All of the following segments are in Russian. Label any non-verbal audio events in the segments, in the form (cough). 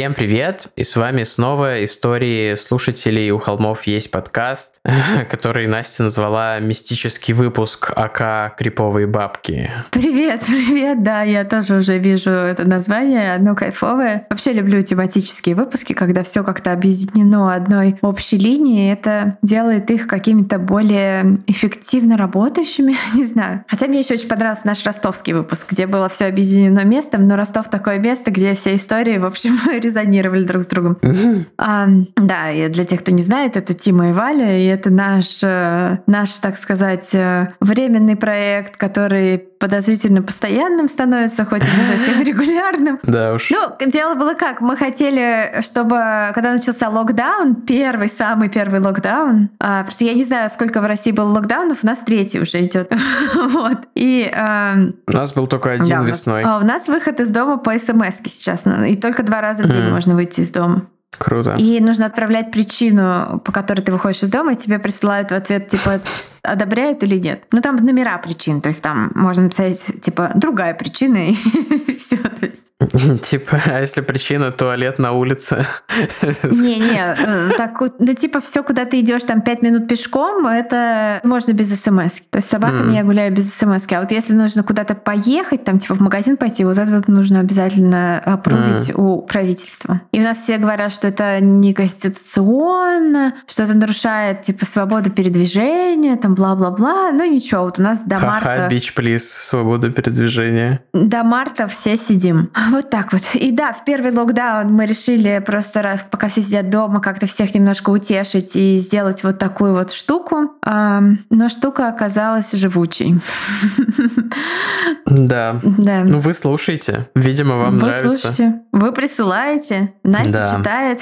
Всем привет! И с вами снова истории слушателей «У холмов есть подкаст», (laughs) который Настя назвала «Мистический выпуск АК Криповые бабки». Привет, привет! Да, я тоже уже вижу это название, оно кайфовое. Вообще люблю тематические выпуски, когда все как-то объединено одной общей линией. Это делает их какими-то более эффективно работающими, (laughs) не знаю. Хотя мне еще очень понравился наш ростовский выпуск, где было все объединено местом, но Ростов такое место, где все истории, в общем, (laughs) резонировали друг с другом. А, да, и для тех, кто не знает, это Тима и Валя, и это наш, э, наш, так сказать, э, временный проект, который подозрительно постоянным становится, хоть и не совсем (laughs) регулярным. Да уж. Ну, дело было как? Мы хотели, чтобы, когда начался локдаун, первый, самый первый локдаун, а, просто я не знаю, сколько в России было локдаунов, у нас третий уже идет. (laughs) вот. И, а, у нас был только один да, весной. А, у нас выход из дома по смс сейчас, и только два раза в день mm. можно выйти из дома. Круто. И нужно отправлять причину, по которой ты выходишь из дома, и тебе присылают в ответ, типа, одобряют или нет. Ну, там номера причин, то есть там можно написать, типа, другая причина, и (laughs) все. (laughs) Типа, а если причина туалет на улице? (laughs) Не-не, э, так, ну, типа, все, куда ты идешь там пять минут пешком, это можно без смс. То есть с собаками я гуляю без смс. А вот если нужно куда-то поехать, там, типа, в магазин пойти, вот это нужно обязательно опробить у правительства. И у нас все говорят, что это неконституционно, что это нарушает, типа, свободу передвижения, там, бла-бла-бла. Ну, ничего, вот у нас до марта... Ха-ха, бич, плиз, свободу передвижения. До марта все сидим. Вот так вот. И да, в первый локдаун мы решили просто раз, пока все сидят дома, как-то всех немножко утешить и сделать вот такую вот штуку. Но штука оказалась живучей. (laughs) Да. Да. Ну вы слушаете. Видимо, вам вы нравится. Слушаете. Вы присылаете. Настя да. читает.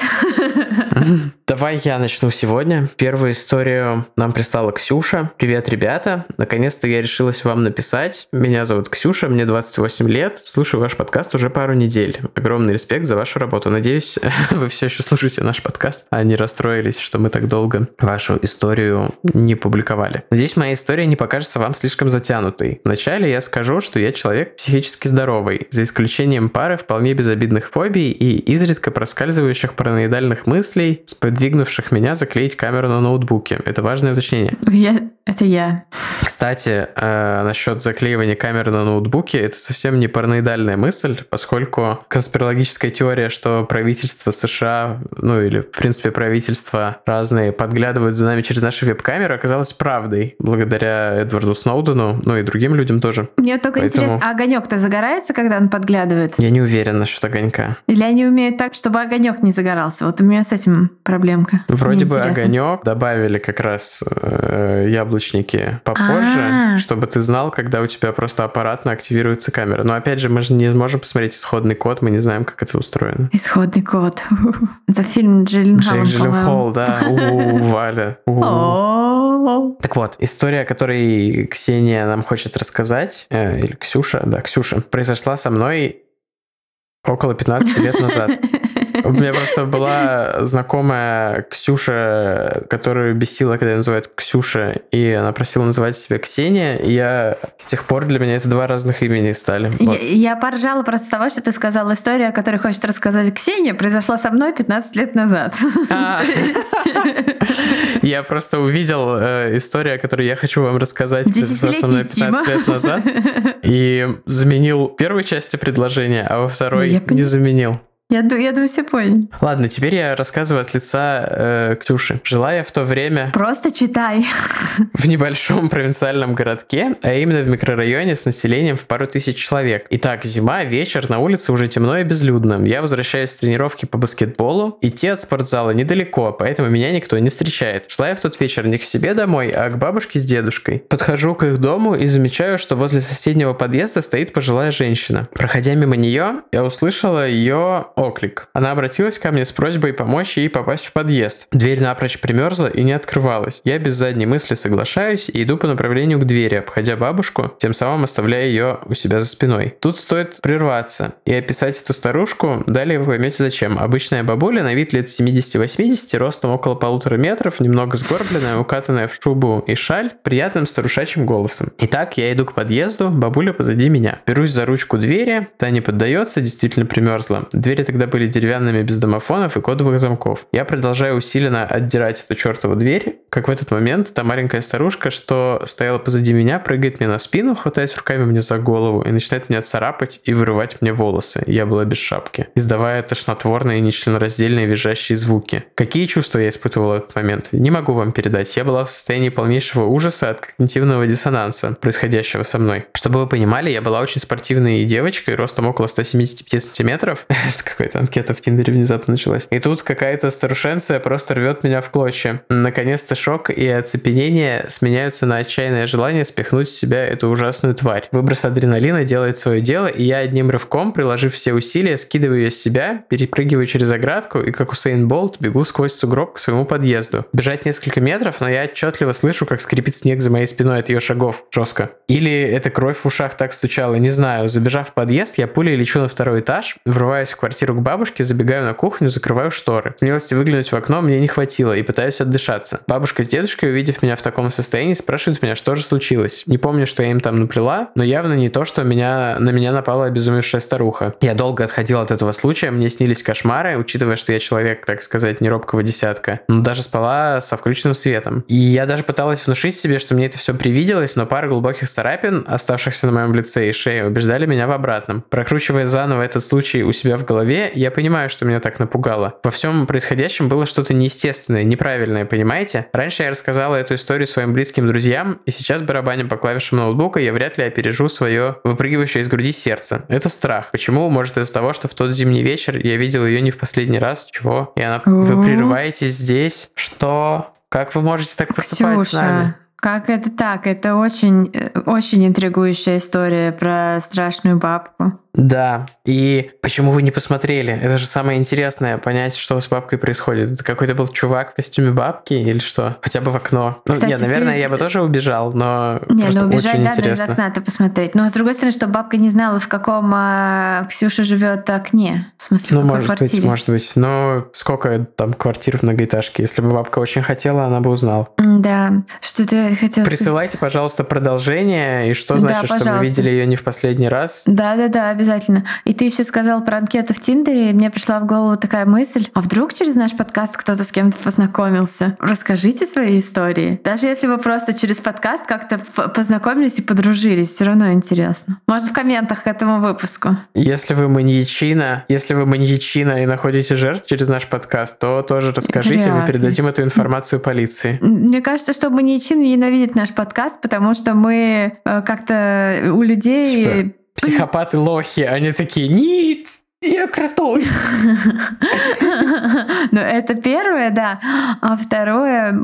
(laughs) Давай я начну сегодня. Первую историю нам прислала Ксюша. Привет, ребята. Наконец-то я решилась вам написать. Меня зовут Ксюша, мне 28 лет. Слушаю ваш подкаст уже пару недель. Огромный респект за вашу работу. Надеюсь, (laughs) вы все еще слушаете наш подкаст, а не расстроились, что мы так долго вашу историю не публиковали. Надеюсь, моя история не покажется вам слишком затянутой. Вначале я скажу, что я человек психически здоровый, за исключением пары вполне безобидных фобий и изредка проскальзывающих параноидальных мыслей, сподвигнувших меня заклеить камеру на ноутбуке. Это важное уточнение. Я... Это я. Кстати, э, насчет заклеивания камеры на ноутбуке, это совсем не параноидальная мысль, поскольку конспирологическая теория, что правительство США, ну или в принципе правительства разные подглядывают за нами через наши веб-камеры, оказалась правдой благодаря Эдварду Сноудену, ну и другим людям тоже. Мне только Поэтому... интересно, а огонек-то загорается, когда он подглядывает? Я не уверен насчет огонька. Или они умеют так, чтобы огонек не загорался? Вот у меня с этим проблемка. Вроде Мне бы интересно. огонек добавили как раз э, яблочники попозже, А-а-а. чтобы ты знал, когда у тебя просто аппаратно активируется камера. Но опять же, мы же не можем посмотреть исходный код, мы не знаем, как это устроено. Исходный код. (laughs) Это фильм Джилленхол. Джейк Джилленхол, да. (laughs) У, Валя. Так вот, история, о которой Ксения нам хочет рассказать, э, или Ксюша, да, Ксюша, произошла со мной около 15 лет назад. (laughs) У меня просто была знакомая Ксюша, которую бесила, когда ее называют Ксюша, и она просила называть себя Ксения, и я с тех пор для меня это два разных имени стали. Вот. Я, я поржала просто с того, что ты сказала историю, о которой хочет рассказать Ксения, произошла со мной 15 лет назад. (laughs) А. Я просто увидел э, историю, о которой я хочу вам рассказать, произошла со мной 15 лет назад, (laughs) и заменил первой части предложения, а во второй не заменил. Я, я думаю, все поняли. Ладно, теперь я рассказываю от лица э, Ксюши. Жила я в то время... Просто читай. (laughs) В небольшом (laughs) провинциальном городке, а именно в микрорайоне с населением в пару тысяч человек. Итак, зима, вечер, на улице уже темно и безлюдно. Я возвращаюсь с тренировки по баскетболу. Идти от спортзала недалеко, поэтому меня никто не встречает. Шла я в тот вечер не к себе домой, а к бабушке с дедушкой. Подхожу к их дому и замечаю, что возле соседнего подъезда стоит пожилая женщина. Проходя мимо нее, я услышала ее оклик. Она обратилась ко мне с просьбой помочь ей попасть в подъезд. Дверь напрочь примерзла и не открывалась. Я без задней мысли соглашаюсь и иду по направлению к двери, обходя бабушку, тем самым оставляя ее у себя за спиной. Тут стоит прерваться и описать эту старушку, далее вы поймете зачем. Обычная бабуля на вид лет 70-80, ростом около полутора метров, немного сгорбленная, укатанная в шубу и шаль, приятным старушачьим голосом. Итак, я иду к подъезду, бабуля позади меня. Берусь за ручку двери, та не поддается, действительно примерзла. Дверь тогда были деревянными без домофонов и кодовых замков. Я продолжаю усиленно отдирать эту чертову дверь, как в этот момент та маленькая старушка, что стояла позади меня, прыгает мне на спину, хватаясь руками мне за голову и начинает меня царапать и вырывать мне волосы. Я была без шапки, издавая тошнотворные нечленораздельные визжащие звуки. Какие чувства я испытывала в этот момент? Не могу вам передать. Я была в состоянии полнейшего ужаса от когнитивного диссонанса, происходящего со мной. Чтобы вы понимали, я была очень спортивной девочкой, ростом около 175 сантиметров. (laughs) Это какая-то анкета в Тиндере внезапно началась. И тут какая-то старушенция просто рвет меня в клочья. Наконец-то шок и оцепенение сменяются на отчаянное желание спихнуть с себя эту ужасную тварь. Выброс адреналина делает свое дело, и я одним рывком, приложив все усилия, скидываю ее с себя, перепрыгиваю через оградку и, как Усейн Болт, бегу сквозь сугроб к своему подъезду. Бежать несколько метров, но я отчетливо слышу, как скрипит снег за моей спиной от ее шагов. Жестко. Или эта кровь в ушах так стучала, не знаю. Забежав в подъезд, я пулей лечу на второй этаж, врываюсь в квартиру к бабушке, забегаю на кухню, закрываю шторы. Смелости выглянуть в окно мне не хватило и пытаюсь отдышаться. Бабушка с дедушкой, увидев меня в таком состоянии, спрашивают меня, что же случилось. Не помню, что я им там наплела, но явно не то, что меня, на меня напала обезумевшая старуха. Я долго отходил от этого случая, мне снились кошмары, учитывая, что я человек, так сказать, неробкого десятка. Но даже спала со включенным светом. И я даже пыталась внушить себе, что мне это все привиделось, но пара глубоких царапин, оставшихся на моем лице и шее, убеждали меня в обратном. Прокручивая заново этот случай у себя в голове, я понимаю, что меня так напугало. Во всем происходящем было что-то неестественное, неправильное, понимаете? Раньше я рассказала эту историю своим близким друзьям, и сейчас барабаня по клавишам ноутбука я вряд ли опережу свое выпрыгивающее из груди сердце. Это страх. Почему? Может из-за того, что в тот зимний вечер я видел ее не в последний раз. Чего? И она... Вы прерываетесь здесь? Что? Как вы можете так поступать Ксюша. с нами? Как это так? Это очень, э, очень интригующая история про страшную бабку. Да, и почему вы не посмотрели? Это же самое интересное, понять, что с бабкой происходит. Это какой-то был чувак в костюме бабки или что? Хотя бы в окно. Ну, Кстати, нет, наверное, ты- я бы тоже убежал, но Не, просто ну убежать очень из интересно. окна-то посмотреть. Но с другой стороны, что бабка не знала, в каком а, Ксюша живет окне. В смысле, Ну, в может быть, квартире. может быть. Но сколько там квартир в многоэтажке? Если бы бабка очень хотела, она бы узнала. Да, что ты хотела сказать? Присылайте, пожалуйста, продолжение. И что Да, значит, что вы пожалуйста. видели ее не в последний раз? Да, да, да, обязательно. И ты еще сказал про анкету в Тиндере, и мне пришла в голову такая мысль: а вдруг через наш подкаст кто-то с кем-то познакомился? Расскажите свои истории. Даже если вы просто через подкаст как-то познакомились и подружились, все равно интересно. Может, в комментах к этому выпуску. Если вы маньячина, если вы маньячина и находите жертв через наш подкаст, то тоже расскажите, мы Вряд ли. передадим эту информацию полиции. Мне кажется, что маньячин ненавидит наш подкаст, потому что мы э, как-то у людей... Типа, психопаты лохи, они такие, нет, я крутой. (laughs) Ну, это первое, да. А второе,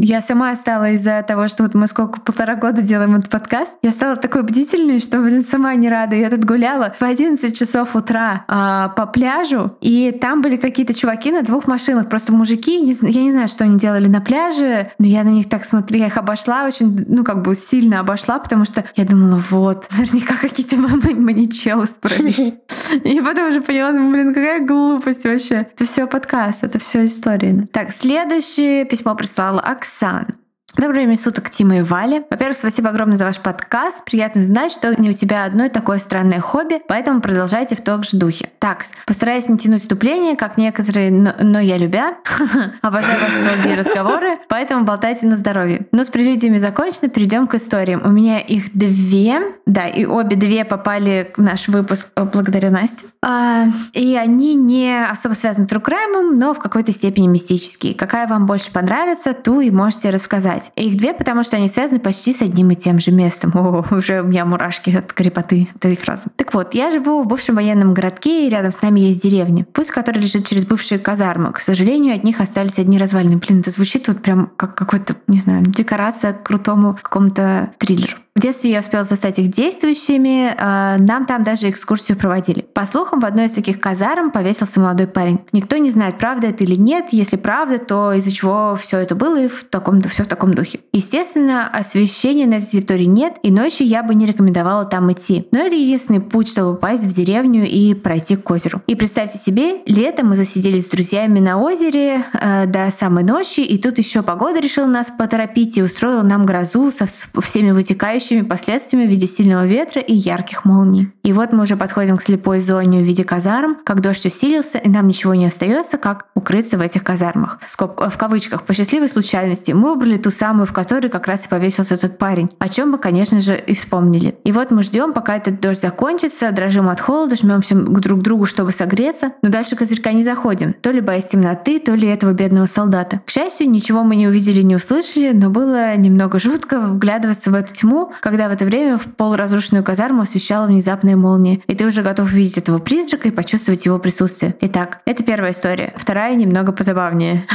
я сама стала из-за того, что вот мы сколько, полтора года делаем этот подкаст, я стала такой бдительной, что, блин, сама не рада. Я тут гуляла в 11 часов утра а, по пляжу, и там были какие-то чуваки на двух машинах, просто мужики, я не знаю, что они делали на пляже, но я на них так смотрела, я их обошла очень, ну, как бы сильно обошла, потому что я думала, вот, наверняка какие-то (laughs) маничелы справились. (laughs) И потом уже поняла, ну, блин, какая глупость вообще. Это все подкаст, это все история. Так, следующее письмо прислала Оксана. Доброе время суток, Тима и Валя. Во-первых, спасибо огромное за ваш подкаст. Приятно знать, что не у тебя одно такое странное хобби, поэтому продолжайте в том же духе. Так, постараюсь не тянуть вступление, как некоторые, но, но я любя. (laughs) Обожаю ваши долгие разговоры, поэтому болтайте на здоровье. Но с прелюдиями закончено, перейдем к историям. У меня их две, да, и обе две попали в наш выпуск благодаря Насте. А, и они не особо связаны с true crime ом, но в какой-то степени мистические. Какая вам больше понравится, ту и можете рассказать. Их две, потому что они связаны почти с одним и тем же местом. О, уже у меня мурашки от крипоты этой фразы. Так вот, я живу в бывшем военном городке, и рядом с нами есть деревня, путь к которой лежит через бывшие казармы. К сожалению, от них остались одни развалины. Блин, это звучит вот прям как какой-то, не знаю, декорация к крутому какому-то триллеру. В детстве я успела застать их действующими, а, нам там даже экскурсию проводили. По слухам, в одной из таких казарм повесился молодой парень. Никто не знает, правда это или нет. Если правда, то из-за чего все это было и в таком, все в таком духе. Естественно, освещения на этой территории нет, и ночью я бы не рекомендовала там идти. Но это единственный путь, чтобы попасть в деревню и пройти к озеру. И представьте себе, летом мы засиделись с друзьями на озере э, до самой ночи, и тут еще погода решила нас поторопить и устроила нам грозу со вс- всеми вытекающими грозящими последствиями в виде сильного ветра и ярких молний. И вот мы уже подходим к слепой зоне в виде казарм, как дождь усилился, и нам ничего не остается, как укрыться в этих казармах. В кавычках, по счастливой случайности, мы выбрали ту самую, в которой как раз и повесился тот парень, о чем мы, конечно же, и вспомнили. И вот мы ждем, пока этот дождь закончится, дрожим от холода, жмемся друг к другу, чтобы согреться, но дальше козырька не заходим, то ли боясь темноты, то ли этого бедного солдата. К счастью, ничего мы не увидели, не услышали, но было немного жутко вглядываться в эту тьму, когда в это время в полуразрушенную казарму освещала внезапная молния, и ты уже готов видеть этого призрака и почувствовать его присутствие. Итак, это первая история. Вторая немного позабавнее.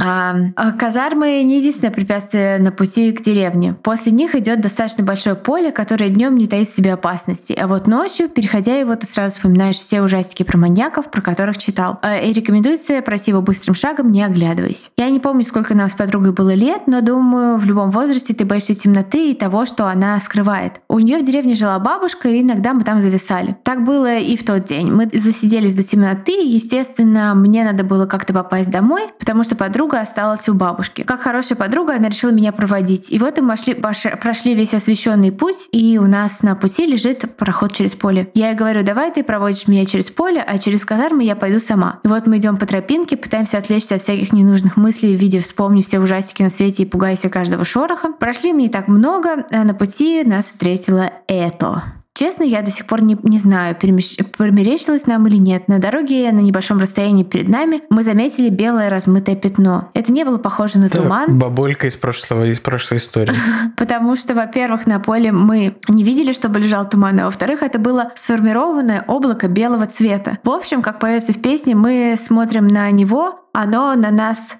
А, а, казармы не единственное препятствие на пути к деревне. После них идет достаточно большое поле, которое днем не таит в себе опасности. А вот ночью, переходя его, ты сразу вспоминаешь все ужастики про маньяков, про которых читал. А, и рекомендуется пройти его быстрым шагом, не оглядываясь. Я не помню, сколько нам с подругой было лет, но думаю, в любом возрасте ты боишься темноты и того, что она скрывает. У нее в деревне жила бабушка, и иногда мы там зависали. Так было и в тот день. Мы засиделись до темноты, и, естественно, мне надо было как-то попасть домой, потому что подруга осталась у бабушки. Как хорошая подруга, она решила меня проводить. И вот мы шли, прошли весь освещенный путь, и у нас на пути лежит проход через поле. Я ей говорю, давай ты проводишь меня через поле, а через казармы я пойду сама. И вот мы идем по тропинке, пытаемся отвлечься от всяких ненужных мыслей в виде вспомни все ужастики на свете и пугайся каждого шороха. Прошли мы не так много, а на пути нас встретило это. Честно, я до сих пор не, не знаю, перемещ... померещилось нам или нет. На дороге на небольшом расстоянии перед нами мы заметили белое размытое пятно. Это не было похоже на Это туман. Бабулька из прошлого, из прошлой истории. (laughs) Потому что, во-первых, на поле мы не видели, чтобы лежал туман, а во-вторых, это было сформированное облако белого цвета. В общем, как поется в песне, мы смотрим на него, оно на нас,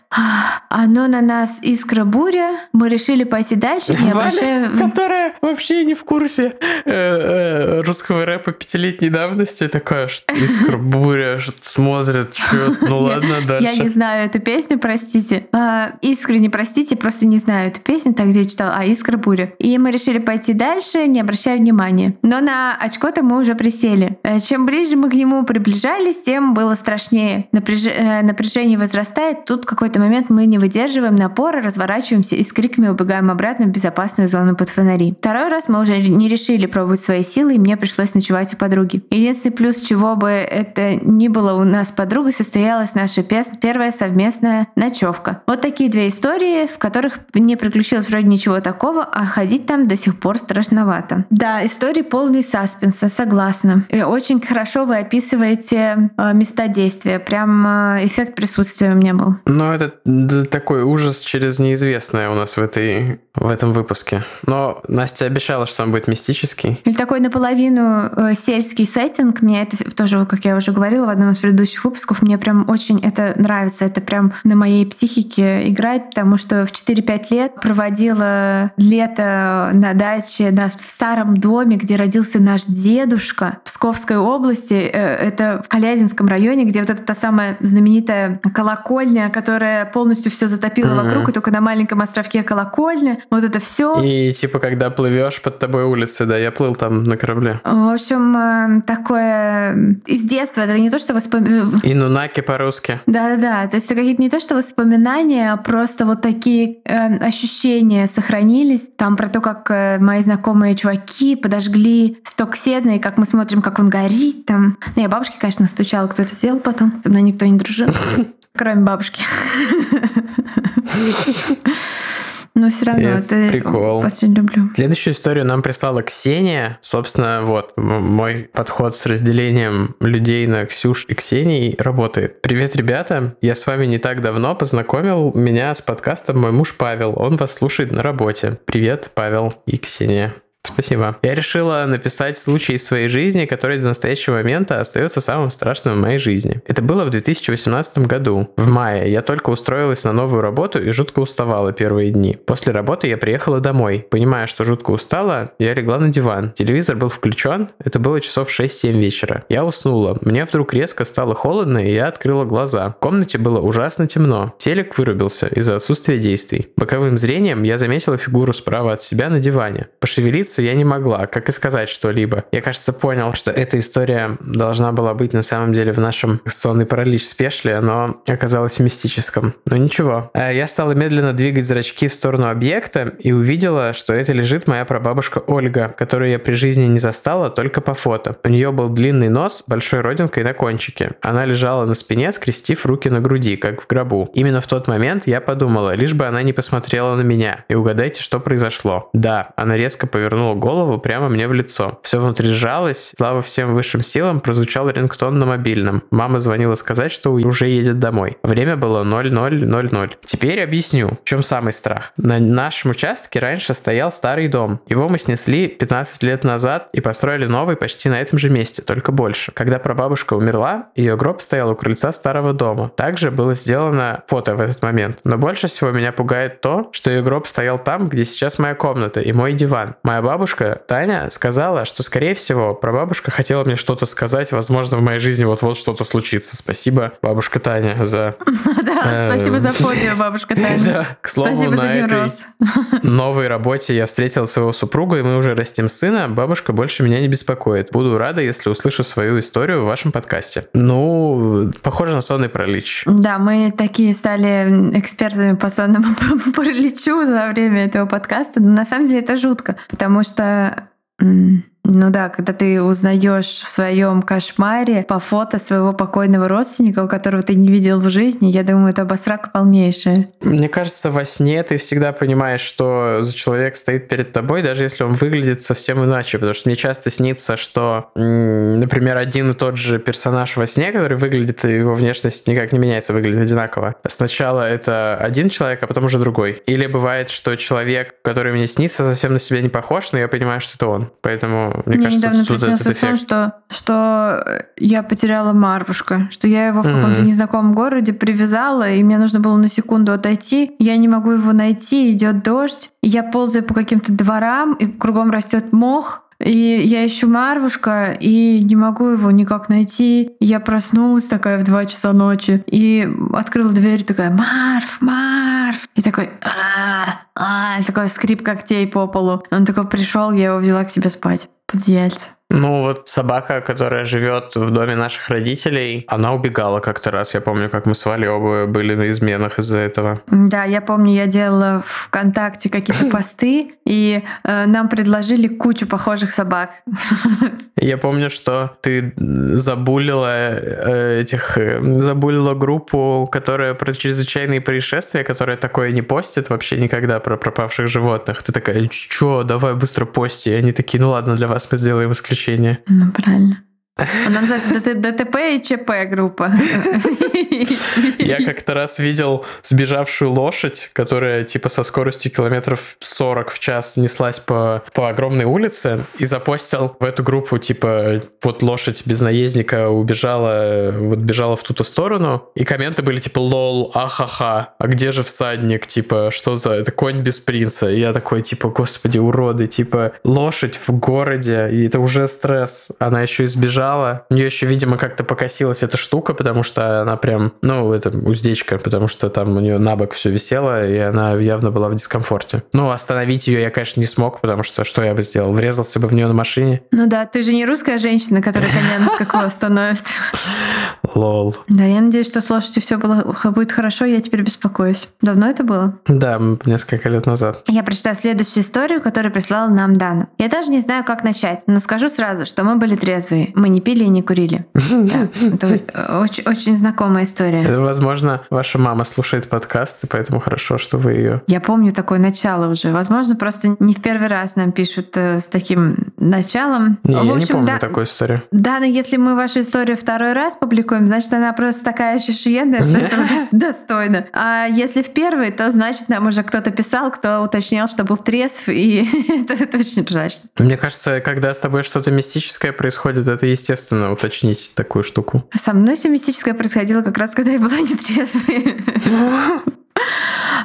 оно на нас искра буря. Мы решили пойти дальше, не обращая... Которая вообще не в курсе э, э, русского рэпа пятилетней давности, такая, что искра буря, что смотрит, что, ну ладно, дальше. Я не знаю эту песню, простите. А, искренне простите, просто не знаю эту песню, так где читала, а искра буря. И мы решили пойти дальше, не обращая внимания. Но на очко-то мы уже присели. Э, чем ближе мы к нему приближались, тем было страшнее. Напряжение возрастает, тут в какой-то момент мы не выдерживаем напора, разворачиваемся и с криками убегаем обратно в безопасную зону под фонари. Второй раз мы уже не решили пробовать свои силы, и мне пришлось ночевать у подруги. Единственный плюс, чего бы это ни было у нас с подругой, состоялась наша первая совместная ночевка. Вот такие две истории, в которых не приключилось вроде ничего такого, а ходить там до сих пор страшновато. Да, истории полные саспенса, согласна. И очень хорошо вы описываете э, места действия, прям э, эффект присутствия присутствия у меня был. Ну, это такой ужас через неизвестное у нас в, этой, в этом выпуске. Но Настя обещала, что он будет мистический. Или такой наполовину э, сельский сеттинг. Мне это тоже, как я уже говорила в одном из предыдущих выпусков, мне прям очень это нравится. Это прям на моей психике играет, потому что в 4-5 лет проводила лето на даче на, в старом доме, где родился наш дедушка в Псковской области. Э, это в Калязинском районе, где вот эта та самая знаменитая колокольня, которая полностью все затопила mm-hmm. вокруг, и только на маленьком островке колокольня. Вот это все. И типа, когда плывешь под тобой улицы, да, я плыл там на корабле. В общем, э, такое из детства, это не то, что воспоминания. И нунаки по-русски. Да-да-да, то есть это какие-то не то, что воспоминания, а просто вот такие э, ощущения сохранились. Там про то, как э, мои знакомые чуваки подожгли сток седна, и как мы смотрим, как он горит там. Ну, я бабушке, конечно, стучала, кто это сделал потом. Со мной никто не дружил. (laughs) Кроме бабушки. Но все равно это, это прикол. очень люблю. Следующую историю нам прислала Ксения. Собственно, вот мой подход с разделением людей на Ксюш и Ксении работает. Привет, ребята. Я с вами не так давно познакомил меня с подкастом мой муж Павел. Он вас слушает на работе. Привет, Павел и Ксения. Спасибо. Я решила написать случай из своей жизни, который до настоящего момента остается самым страшным в моей жизни. Это было в 2018 году. В мае я только устроилась на новую работу и жутко уставала первые дни. После работы я приехала домой. Понимая, что жутко устала, я легла на диван. Телевизор был включен. Это было часов 6-7 вечера. Я уснула. Мне вдруг резко стало холодно, и я открыла глаза. В комнате было ужасно темно. Телек вырубился из-за отсутствия действий. Боковым зрением я заметила фигуру справа от себя на диване. Пошевелиться остановиться я не могла, как и сказать что-либо. Я, кажется, понял, что эта история должна была быть на самом деле в нашем сонный паралич спешле, но оказалась в мистическом. Но ничего. Э, я стала медленно двигать зрачки в сторону объекта и увидела, что это лежит моя прабабушка Ольга, которую я при жизни не застала, только по фото. У нее был длинный нос, большой родинкой на кончике. Она лежала на спине, скрестив руки на груди, как в гробу. Именно в тот момент я подумала, лишь бы она не посмотрела на меня. И угадайте, что произошло. Да, она резко повернула голову прямо мне в лицо. Все внутри сжалось, слава всем высшим силам, прозвучал рингтон на мобильном. Мама звонила сказать, что уже едет домой. Время было 0000. Теперь объясню, в чем самый страх. На нашем участке раньше стоял старый дом. Его мы снесли 15 лет назад и построили новый почти на этом же месте, только больше. Когда прабабушка умерла, ее гроб стоял у крыльца старого дома. Также было сделано фото в этот момент. Но больше всего меня пугает то, что ее гроб стоял там, где сейчас моя комната и мой диван. Моя бабушка, Таня, сказала, что, скорее всего, прабабушка хотела мне что-то сказать, возможно, в моей жизни вот-вот что-то случится. Спасибо, бабушка Таня, за... (laughs) Да, спасибо за (laughs) фото, бабушка Таня. Да, к слову, на этой (laughs) новой работе я встретил своего супруга, и мы уже растим сына. Бабушка больше меня не беспокоит. Буду рада, если услышу свою историю в вашем подкасте. Ну, похоже на сонный паралич. Да, мы такие стали экспертами по сонному параличу за время этого подкаста. Но на самом деле это жутко, потому что ну да, когда ты узнаешь в своем кошмаре по фото своего покойного родственника, которого ты не видел в жизни, я думаю, это обосрак полнейшая. Мне кажется, во сне ты всегда понимаешь, что за человек стоит перед тобой, даже если он выглядит совсем иначе, потому что мне часто снится, что, например, один и тот же персонаж во сне, который выглядит, его внешность никак не меняется, выглядит одинаково. Сначала это один человек, а потом уже другой. Или бывает, что человек, который мне снится, совсем на себя не похож, но я понимаю, что это он. Поэтому мне, мне кажется, недавно приснился сон, что, что я потеряла Марвушка, что я его в каком-то mm-hmm. незнакомом городе привязала, и мне нужно было на секунду отойти. Я не могу его найти, идет дождь. И я ползаю по каким-то дворам, и кругом растет мох, и я ищу Марвушка, и не могу его никак найти. Я проснулась такая в 2 часа ночи и открыла дверь, такая «Марв, Марв!» И такой а а такой скрип когтей по полу. Он такой пришел, я его взяла к себе спать под одеяльце. Ну вот собака, которая живет в доме наших родителей, она убегала как-то раз. Я помню, как мы с Валей оба были на изменах из-за этого. Да, я помню, я делала ВКонтакте какие-то (laughs) посты, и э, нам предложили кучу похожих собак. (laughs) Я помню, что ты забулила э, этих, э, забулила группу, которая про чрезвычайные происшествия, которая такое не постит вообще никогда про пропавших животных. Ты такая, чё, давай быстро пости. И они такие, ну ладно, для вас мы сделаем исключение исключение. Ну, правильно. Она называется ДТП и ЧП группа. Я как-то раз видел сбежавшую лошадь, которая типа со скоростью километров 40 в час неслась по, по огромной улице и запостил в эту группу типа вот лошадь без наездника убежала, вот бежала в ту-то сторону. И комменты были типа лол, ахаха, а где же всадник? Типа что за это конь без принца? И я такой типа господи уроды, типа лошадь в городе, и это уже стресс. Она еще и сбежала лежала. У нее еще, видимо, как-то покосилась эта штука, потому что она прям, ну, это уздечка, потому что там у нее на бок все висело, и она явно была в дискомфорте. Ну, остановить ее я, конечно, не смог, потому что что я бы сделал? Врезался бы в нее на машине. Ну да, ты же не русская женщина, которая коня на скаку остановит. (laughs) Лол. Да, я надеюсь, что с лошадью все было, будет хорошо, я теперь беспокоюсь. Давно это было? Да, несколько лет назад. Я прочитаю следующую историю, которую прислала нам Дана. Я даже не знаю, как начать, но скажу сразу, что мы были трезвые. Мы не пили и не курили. (laughs) Это очень, очень знакомая история. Возможно, ваша мама слушает подкаст, и поэтому хорошо, что вы ее. Я помню такое начало уже. Возможно, просто не в первый раз нам пишут э, с таким началом. Не, я не помню такую историю. Да, но если мы вашу историю второй раз публикуем, значит, она просто такая ощущенная, что это (laughs) достойно. А если в первый, то значит, нам уже кто-то писал, кто уточнял, что был трезв, и (laughs) это очень ржачно. Мне кажется, когда с тобой что-то мистическое происходит, это естественно уточнить такую штуку. Со мной все мистическое происходило как раз, когда я была (laughs) нетрезвой.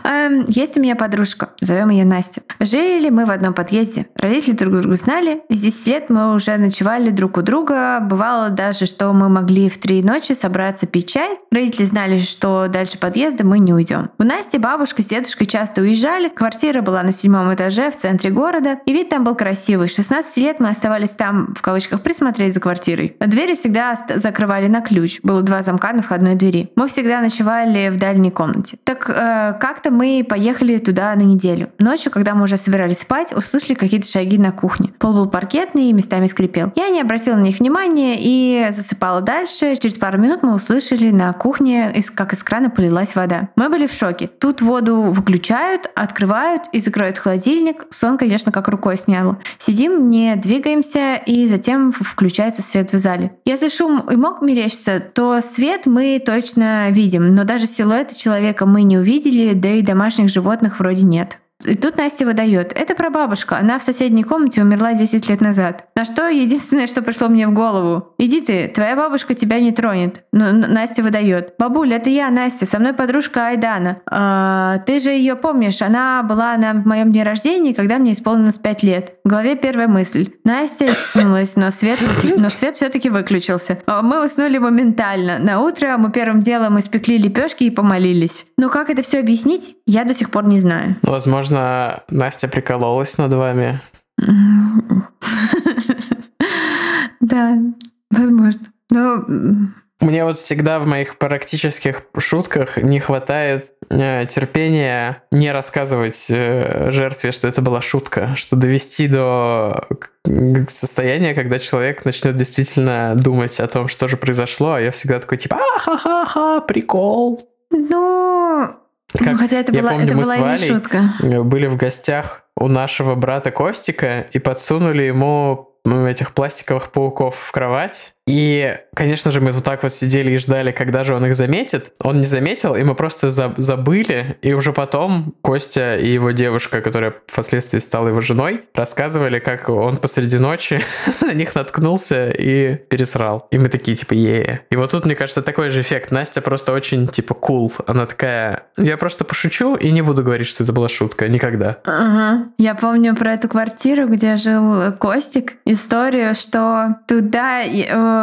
Эм, есть у меня подружка, зовем ее Настя. Жили мы в одном подъезде. Родители друг друга знали. Здесь лет мы уже ночевали друг у друга. Бывало даже, что мы могли в три ночи собраться пить чай. Родители знали, что дальше подъезда мы не уйдем. У Насти бабушка с дедушкой часто уезжали. Квартира была на седьмом этаже в центре города. И вид там был красивый. С 16 лет мы оставались там, в кавычках, присмотреть за квартирой. Двери всегда закрывали на ключ. Было два замка на входной двери. Мы всегда ночевали в дальней комнате. Так э, как-то мы поехали туда на неделю. Ночью, когда мы уже собирались спать, услышали какие-то шаги на кухне. Пол был паркетный и местами скрипел. Я не обратила на них внимания и засыпала дальше. Через пару минут мы услышали на кухне, как из крана полилась вода. Мы были в шоке. Тут воду выключают, открывают и закрывают холодильник. Сон, конечно, как рукой сняло. Сидим, не двигаемся, и затем включается свет в зале. Если шум и мог мерещиться, то свет мы точно видим, но даже силуэта человека мы не увидели, да и домашних животных вроде нет. И тут Настя выдает. Это про бабушка. Она в соседней комнате умерла 10 лет назад. На что единственное, что пришло мне в голову. Иди ты, твоя бабушка тебя не тронет. Но Настя выдает. Бабуль, это я, Настя. Со мной подружка Айдана. А, ты же ее помнишь. Она была на моем дне рождения, когда мне исполнилось 5 лет. В голове первая мысль. Настя ебнулась, но свет, но свет все-таки выключился. А, мы уснули моментально. На утро мы первым делом испекли лепешки и помолились. Но как это все объяснить, я до сих пор не знаю. Возможно, Возможно, Настя прикололась над вами. (laughs) Да, возможно. Но мне вот всегда в моих практических шутках не хватает э, терпения не рассказывать э, жертве, что это была шутка, что довести до состояния, когда человек начнет действительно думать о том, что же произошло, а я всегда такой типа а-ха-ха-ха, прикол. Ну, как, ну, хотя это была, помню, это мы была с Валей шутка. были в гостях у нашего брата Костика и подсунули ему этих пластиковых пауков в кровать. И, конечно же, мы вот так вот сидели и ждали, когда же он их заметит. Он не заметил, и мы просто за забыли. И уже потом Костя и его девушка, которая впоследствии стала его женой, рассказывали, как он посреди ночи (laughs) на них наткнулся и пересрал. И мы такие, типа, е И вот тут, мне кажется, такой же эффект. Настя просто очень, типа, кул. Cool. Она такая, я просто пошучу и не буду говорить, что это была шутка. Никогда. Ага. Я помню про эту квартиру, где жил Костик, историю, что туда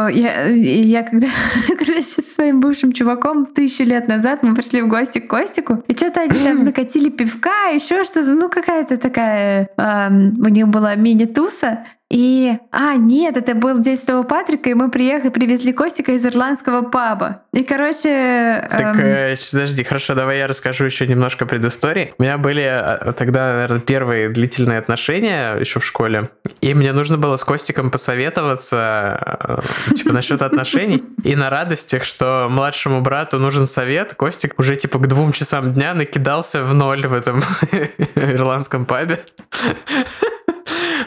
э, я, я когда, (laughs) когда с своим бывшим чуваком тысячу лет назад мы пришли в гости к Костику, и что-то они там (clears throat) накатили пивка, еще что-то, ну какая-то такая, э, у них была мини-туса, и, а, нет, это был День Святого Патрика, и мы приехали, привезли Костика из ирландского паба. И, короче... Так, эм... э, подожди, хорошо, давай я расскажу еще немножко предыстории. У меня были э, тогда, наверное, первые длительные отношения еще в школе, и мне нужно было с Костиком посоветоваться, э, типа, насчет отношений. И на радостях, что младшему брату нужен совет, Костик уже, типа, к двум часам дня накидался в ноль в этом (laughs) ирландском пабе.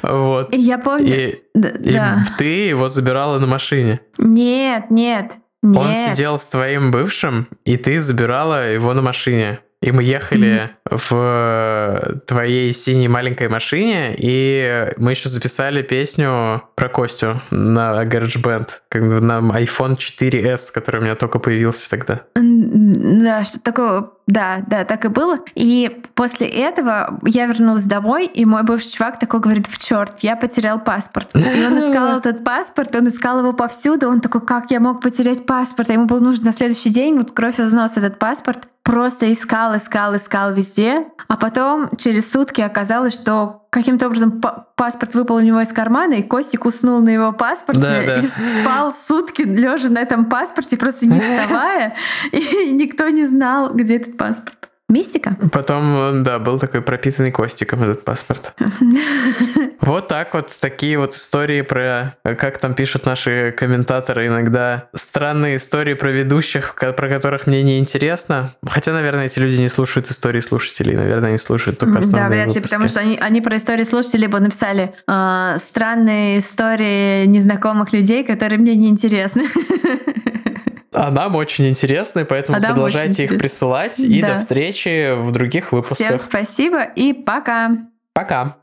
Вот. Я помню... И, да, и да. ты его забирала на машине. Нет, нет, нет. Он сидел с твоим бывшим, и ты забирала его на машине. И мы ехали mm-hmm. в твоей синей маленькой машине, и мы еще записали песню про Костю на GarageBand, как на iPhone 4s, который у меня только появился тогда. Да, что такое да, да, так и было. И после этого я вернулась домой, и мой бывший чувак такой говорит, в черт, я потерял паспорт. И он (laughs) искал этот паспорт, он искал его повсюду. Он такой, как я мог потерять паспорт? А ему был нужен на следующий день, вот кровь из носа этот паспорт. Просто искал, искал, искал везде. А потом через сутки оказалось, что каким-то образом паспорт выпал у него из кармана, и Костик уснул на его паспорте да, да. и спал сутки, лежа на этом паспорте, просто не (laughs) вставая, и никто не знал, где этот паспорт. Мистика. Потом, да, был такой пропитанный костиком этот паспорт. (laughs) Вот так вот, такие вот истории про, как там пишут наши комментаторы иногда, странные истории про ведущих, про которых мне не интересно. Хотя, наверное, эти люди не слушают истории слушателей, наверное, они слушают только основные Да, вряд ли, потому что они, они про истории слушателей бы написали э, странные истории незнакомых людей, которые мне не интересны. (laughs) А нам очень интересны, поэтому а продолжайте их присылать. И да. до встречи в других выпусках. Всем спасибо и пока. Пока.